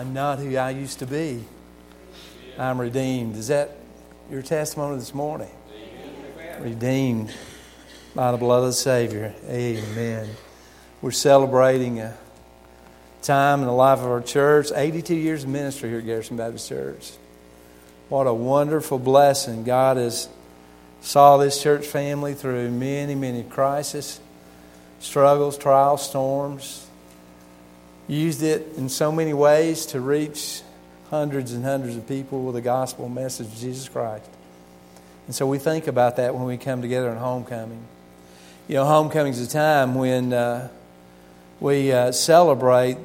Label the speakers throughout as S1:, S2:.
S1: I'm not who I used to be. I'm redeemed. Is that your testimony this morning? Redeemed by the blood of the Savior. Amen. We're celebrating a time in the life of our church 82 years of ministry here at Garrison Baptist Church. What a wonderful blessing. God has saw this church family through many, many crises, struggles, trials, storms, used it in so many ways to reach hundreds and hundreds of people with the gospel message of Jesus Christ. And so we think about that when we come together in homecoming. You know, homecoming is a time when uh, we uh, celebrate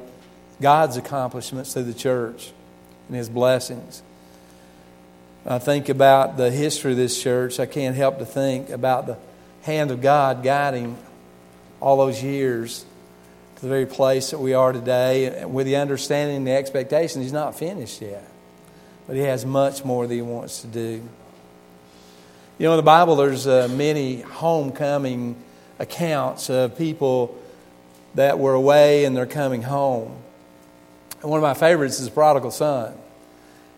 S1: God's accomplishments through the church and His blessings. I think about the history of this church. I can't help to think about the hand of God guiding all those years to the very place that we are today with the understanding and the expectation he's not finished yet. But he has much more that he wants to do. You know, in the Bible, there's uh, many homecoming accounts of people that were away and they're coming home. And one of my favorites is the prodigal son.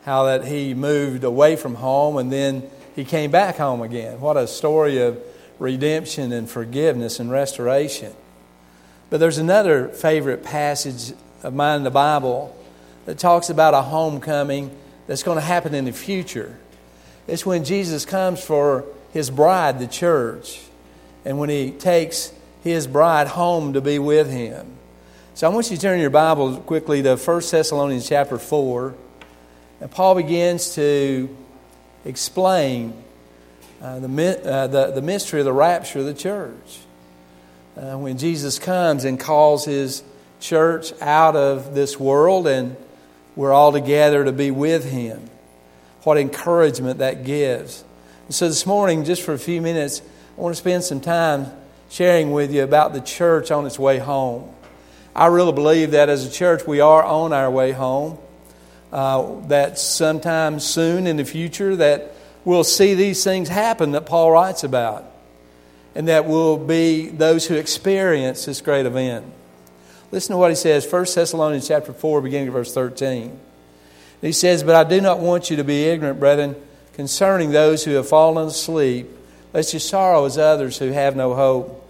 S1: How that he moved away from home and then he came back home again. What a story of redemption and forgiveness and restoration. But there's another favorite passage of mine in the Bible that talks about a homecoming that's going to happen in the future. It's when Jesus comes for his bride, the church, and when he takes his bride home to be with him. So I want you to turn your Bible quickly to 1 Thessalonians chapter 4. And Paul begins to explain uh, the, uh, the, the mystery of the rapture of the church uh, when Jesus comes and calls his church out of this world and we're all together to be with him. What encouragement that gives. And so this morning, just for a few minutes, I want to spend some time sharing with you about the church on its way home. I really believe that as a church, we are on our way home. Uh, that sometime soon in the future, that we'll see these things happen that Paul writes about and that will be those who experience this great event. Listen to what he says, 1 Thessalonians chapter 4, beginning of verse 13. He says, But I do not want you to be ignorant, brethren, concerning those who have fallen asleep, lest you sorrow as others who have no hope.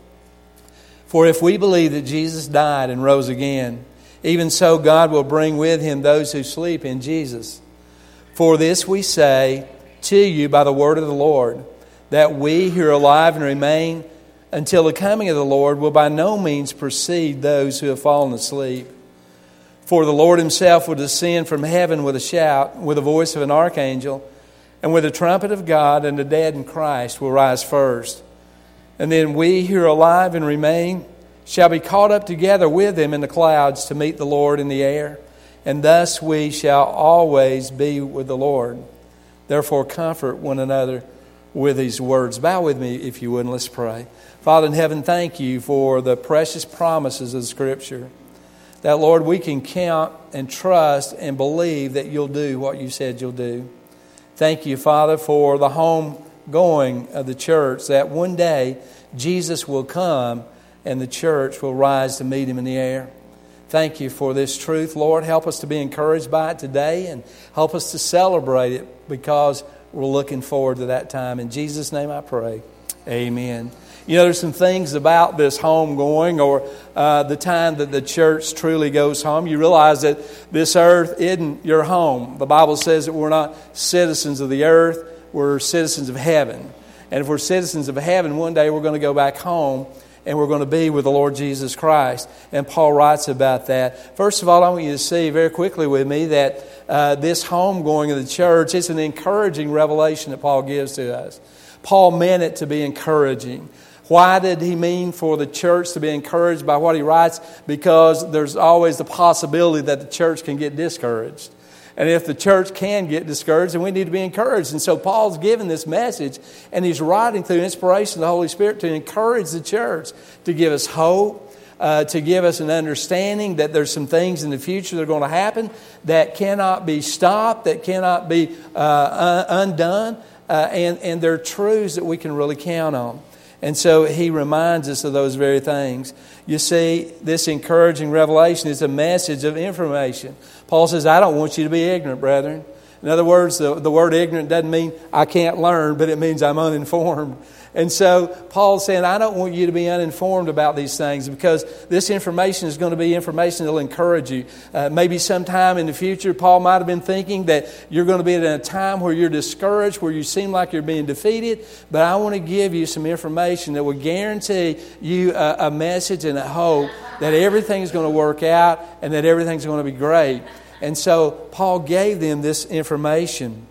S1: For if we believe that Jesus died and rose again, even so God will bring with him those who sleep in Jesus. For this we say to you by the word of the Lord that we who are alive and remain until the coming of the Lord will by no means precede those who have fallen asleep. For the Lord himself will descend from heaven with a shout, with the voice of an archangel, and with the trumpet of God, and the dead in Christ will rise first. And then we who are alive and remain shall be caught up together with them in the clouds to meet the Lord in the air, and thus we shall always be with the Lord. Therefore, comfort one another with these words. Bow with me, if you would, and let's pray. Father in heaven, thank you for the precious promises of Scripture. That, Lord, we can count and trust and believe that you'll do what you said you'll do. Thank you, Father, for the home going of the church, that one day Jesus will come and the church will rise to meet him in the air. Thank you for this truth, Lord. Help us to be encouraged by it today and help us to celebrate it because we're looking forward to that time. In Jesus' name I pray. Amen. You know, there's some things about this home going or uh, the time that the church truly goes home. You realize that this earth isn't your home. The Bible says that we're not citizens of the earth, we're citizens of heaven. And if we're citizens of heaven, one day we're going to go back home and we're going to be with the Lord Jesus Christ. And Paul writes about that. First of all, I want you to see very quickly with me that uh, this homegoing of the church, it's an encouraging revelation that Paul gives to us. Paul meant it to be encouraging. Why did he mean for the church to be encouraged by what he writes? Because there's always the possibility that the church can get discouraged. And if the church can get discouraged, then we need to be encouraged. And so Paul's given this message, and he's writing through inspiration of the Holy Spirit to encourage the church, to give us hope, uh, to give us an understanding that there's some things in the future that are going to happen that cannot be stopped, that cannot be uh, undone, uh, and, and they're truths that we can really count on. And so he reminds us of those very things. You see, this encouraging revelation is a message of information. Paul says, I don't want you to be ignorant, brethren. In other words, the, the word ignorant doesn't mean I can't learn, but it means I'm uninformed. And so Paul's saying, I don't want you to be uninformed about these things because this information is going to be information that will encourage you. Uh, maybe sometime in the future, Paul might have been thinking that you're going to be in a time where you're discouraged, where you seem like you're being defeated. But I want to give you some information that will guarantee you a, a message and a hope that everything's going to work out and that everything's going to be great. And so Paul gave them this information.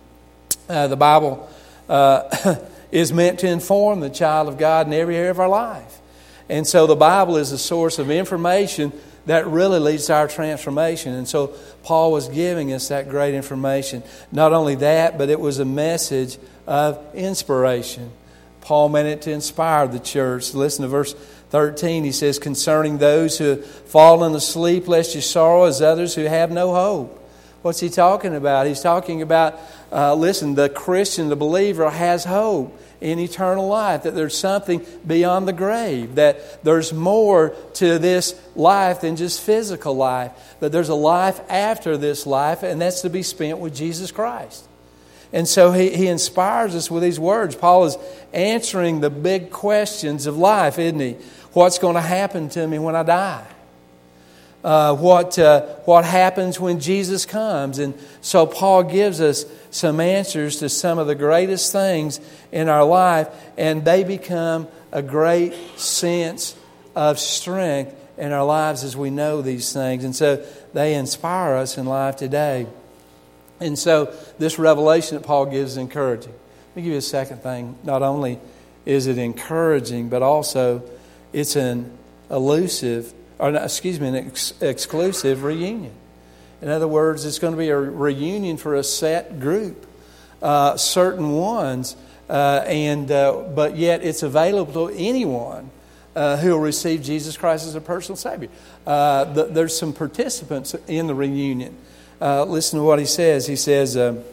S1: Uh, the Bible. Uh, is meant to inform the child of God in every area of our life. And so the Bible is a source of information that really leads to our transformation. And so Paul was giving us that great information. Not only that, but it was a message of inspiration. Paul meant it to inspire the church. Listen to verse 13. He says, Concerning those who have fallen asleep, lest you sorrow as others who have no hope. What's he talking about? He's talking about, uh, listen, the Christian, the believer, has hope in eternal life, that there's something beyond the grave, that there's more to this life than just physical life, that there's a life after this life, and that's to be spent with Jesus Christ. And so he, he inspires us with these words. Paul is answering the big questions of life, isn't he? What's going to happen to me when I die? Uh, what, uh, what happens when Jesus comes. And so Paul gives us some answers to some of the greatest things in our life, and they become a great sense of strength in our lives as we know these things. And so they inspire us in life today. And so this revelation that Paul gives is encouraging. Let me give you a second thing. Not only is it encouraging, but also it's an elusive or excuse me, an ex- exclusive reunion. In other words, it's going to be a reunion for a set group, uh, certain ones, uh, and uh, but yet it's available to anyone uh, who will receive Jesus Christ as a personal Savior. Uh, the, there's some participants in the reunion. Uh, listen to what he says. He says in,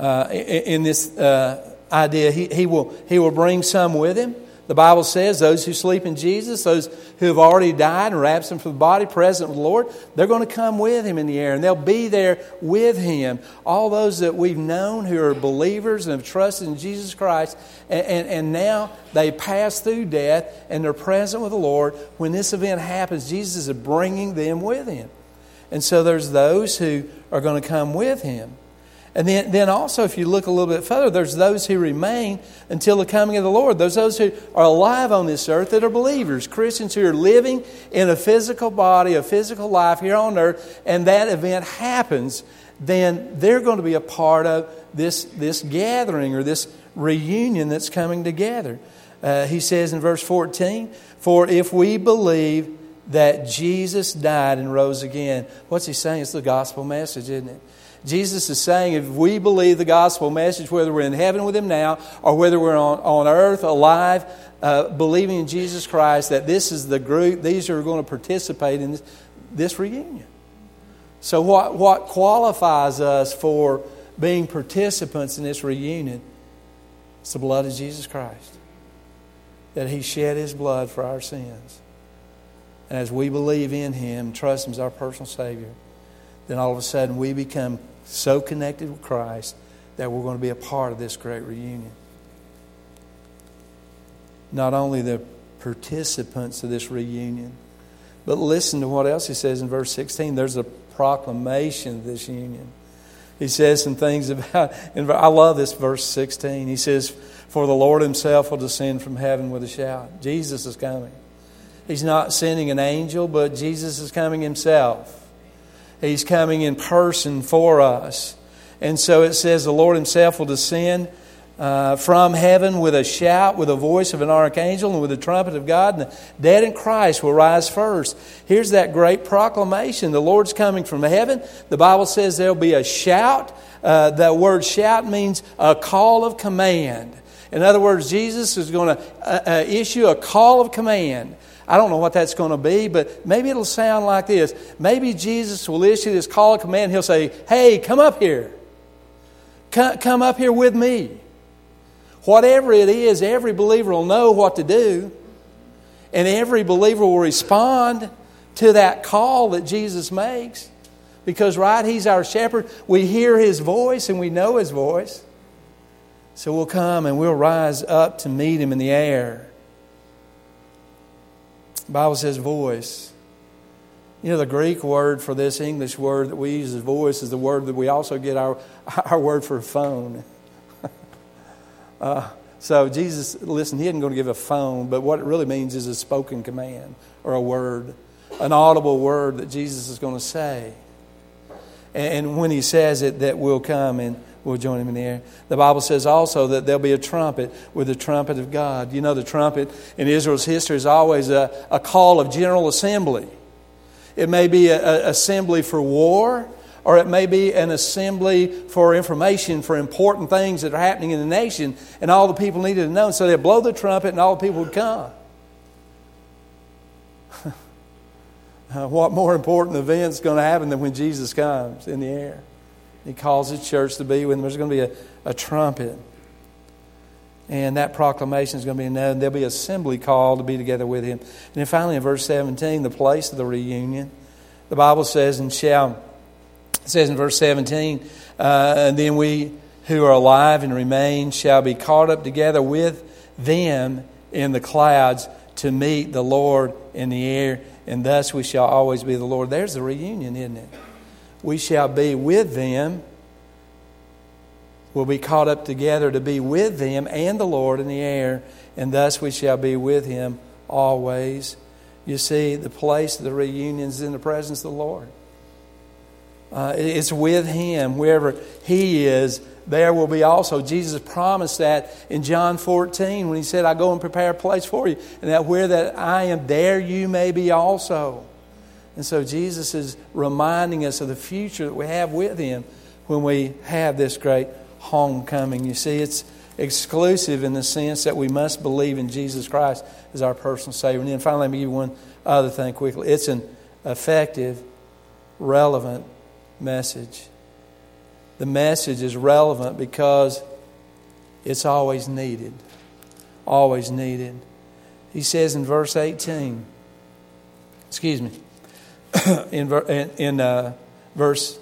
S1: in, this idea, he, he will he will bring some with him. The Bible says those who sleep in Jesus, those who have already died and are absent from the body, present with the Lord, they're going to come with Him in the air and they'll be there with Him. All those that we've known who are believers and have trusted in Jesus Christ, and, and, and now they pass through death and they're present with the Lord. When this event happens, Jesus is bringing them with Him. And so there's those who are going to come with Him. And then, then also, if you look a little bit further, there's those who remain until the coming of the Lord. There's those who are alive on this earth that are believers, Christians who are living in a physical body, a physical life here on earth, and that event happens, then they're going to be a part of this, this gathering or this reunion that's coming together. Uh, he says in verse 14, For if we believe that Jesus died and rose again, what's he saying? It's the gospel message, isn't it? Jesus is saying if we believe the gospel message, whether we're in heaven with Him now or whether we're on, on earth alive, uh, believing in Jesus Christ, that this is the group, these are going to participate in this, this reunion. So, what, what qualifies us for being participants in this reunion? It's the blood of Jesus Christ. That He shed His blood for our sins. And as we believe in Him, trust Him as our personal Savior, then all of a sudden we become so connected with Christ that we're going to be a part of this great reunion. Not only the participants of this reunion, but listen to what else he says in verse 16. There's a proclamation of this union. He says some things about, and I love this verse 16. He says, For the Lord himself will descend from heaven with a shout. Jesus is coming. He's not sending an angel, but Jesus is coming himself. He's coming in person for us. And so it says the Lord Himself will descend uh, from heaven with a shout, with the voice of an archangel, and with the trumpet of God, and the dead in Christ will rise first. Here's that great proclamation. The Lord's coming from heaven. The Bible says there'll be a shout. Uh, that word shout means a call of command. In other words, Jesus is going to uh, uh, issue a call of command. I don't know what that's going to be, but maybe it'll sound like this. Maybe Jesus will issue this call of command. He'll say, Hey, come up here. Come, come up here with me. whatever it is, every believer will know what to do. And every believer will respond to that call that Jesus makes. Because, right, He's our shepherd. We hear His voice and we know His voice. So we'll come and we'll rise up to meet Him in the air. The Bible says voice. You know, the Greek word for this English word that we use as voice is the word that we also get our, our word for phone. uh, so Jesus, listen, he isn't going to give a phone, but what it really means is a spoken command or a word, an audible word that Jesus is going to say. And when he says it, that will come and we'll join him in the air. The Bible says also that there'll be a trumpet with the trumpet of God. You know, the trumpet in Israel's history is always a, a call of general assembly. It may be an assembly for war, or it may be an assembly for information for important things that are happening in the nation, and all the people needed to know. So they'd blow the trumpet, and all the people would come. Uh, what more important event is going to happen than when Jesus comes in the air? He calls his church to be with him. There's going to be a, a trumpet. And that proclamation is going to be known. There'll be assembly called to be together with him. And then finally, in verse 17, the place of the reunion, the Bible says, and shall it says in verse 17, uh, and then we who are alive and remain shall be caught up together with them in the clouds to meet the Lord in the air, and thus we shall always be the Lord. There's the reunion, isn't it? We shall be with them. We'll be caught up together to be with them and the Lord in the air, and thus we shall be with him always. You see, the place of the reunion is in the presence of the Lord. Uh, it's with Him. Wherever He is, there will be also. Jesus promised that in John 14 when He said, I go and prepare a place for you, and that where that I am, there you may be also. And so Jesus is reminding us of the future that we have with Him when we have this great homecoming. You see, it's exclusive in the sense that we must believe in Jesus Christ as our personal Savior. And then finally, let me give you one other thing quickly. It's an effective, relevant, message. The message is relevant because it's always needed. Always needed. He says in verse 18, excuse me, in, in, uh, verse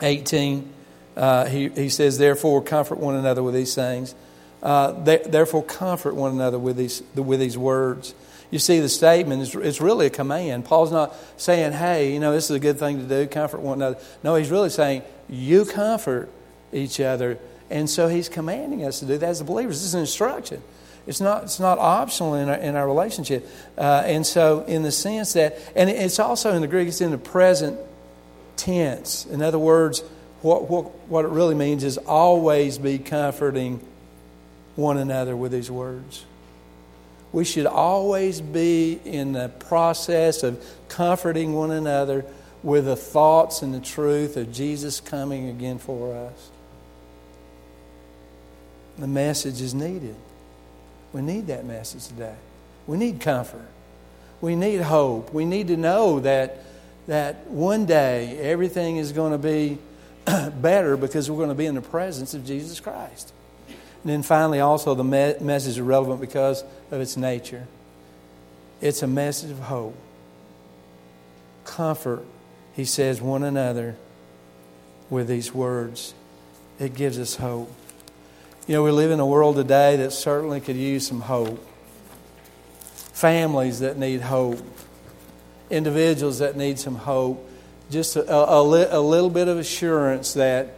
S1: 18, uh, he, he says, Therefore, comfort one another with these things. Uh, therefore, comfort one another with these, with these words. You see, the statement is it's really a command. Paul's not saying, hey, you know, this is a good thing to do, comfort one another. No, he's really saying, you comfort each other. And so he's commanding us to do that as believers. This is an instruction. It's not, it's not optional in our, in our relationship. Uh, and so, in the sense that, and it's also in the Greek, it's in the present tense. In other words, what, what, what it really means is always be comforting one another with these words we should always be in the process of comforting one another with the thoughts and the truth of Jesus coming again for us. The message is needed. We need that message today. We need comfort. We need hope. We need to know that, that one day everything is going to be better because we're going to be in the presence of Jesus Christ. And then finally, also, the me- message is relevant because of its nature. It's a message of hope. Comfort, he says, one another with these words. It gives us hope. You know, we live in a world today that certainly could use some hope. Families that need hope. Individuals that need some hope. Just a, a, a little bit of assurance that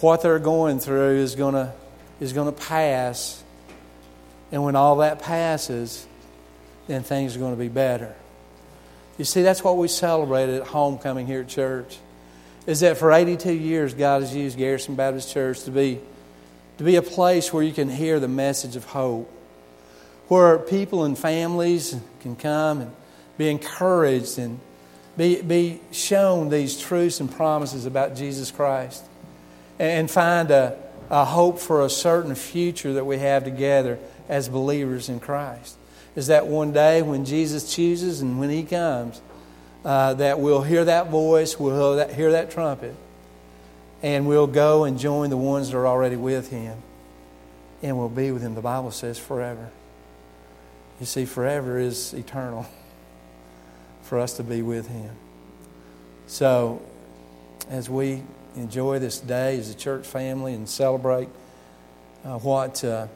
S1: what they're going through is going to is going to pass. And when all that passes, then things are going to be better. You see, that's what we celebrated at homecoming here at church. Is that for 82 years, God has used Garrison Baptist Church to be, to be a place where you can hear the message of hope, where people and families can come and be encouraged and be, be shown these truths and promises about Jesus Christ and find a, a hope for a certain future that we have together as believers in Christ. Is that one day when Jesus chooses and when He comes, uh, that we'll hear that voice, we'll hear that trumpet, and we'll go and join the ones that are already with Him. and we'll be with Him. The Bible says forever. You see, forever is eternal for us to be with Him. So, as we enjoy this day as a church family and celebrate uh, what uh,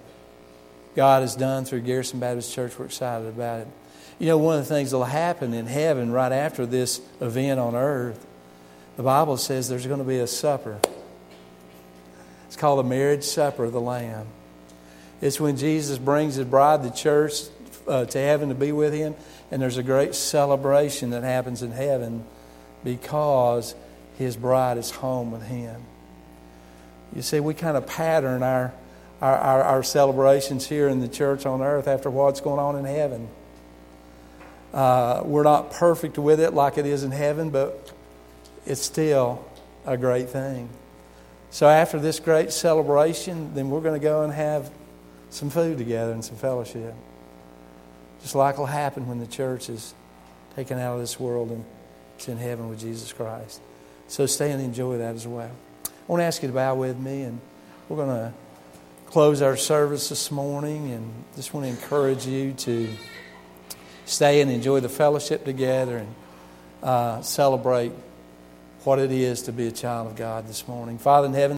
S1: God has done through Garrison Baptist Church, we're excited about it. You know, one of the things that will happen in heaven right after this event on earth, the Bible says there's going to be a supper. It's called the marriage supper of the Lamb. It's when Jesus brings his bride, the church, uh, to heaven to be with him, and there's a great celebration that happens in heaven because his bride is home with him. You see, we kind of pattern our, our, our, our celebrations here in the church on earth after what's going on in heaven. Uh, we're not perfect with it like it is in heaven, but it's still a great thing. So after this great celebration, then we're going to go and have some food together and some fellowship. Just like will happen when the church is taken out of this world and it's in heaven with Jesus Christ. So stay and enjoy that as well. I want to ask you to bow with me, and we're going to close our service this morning, and just want to encourage you to stay and enjoy the fellowship together and uh, celebrate what it is to be a child of God this morning. Father in heaven,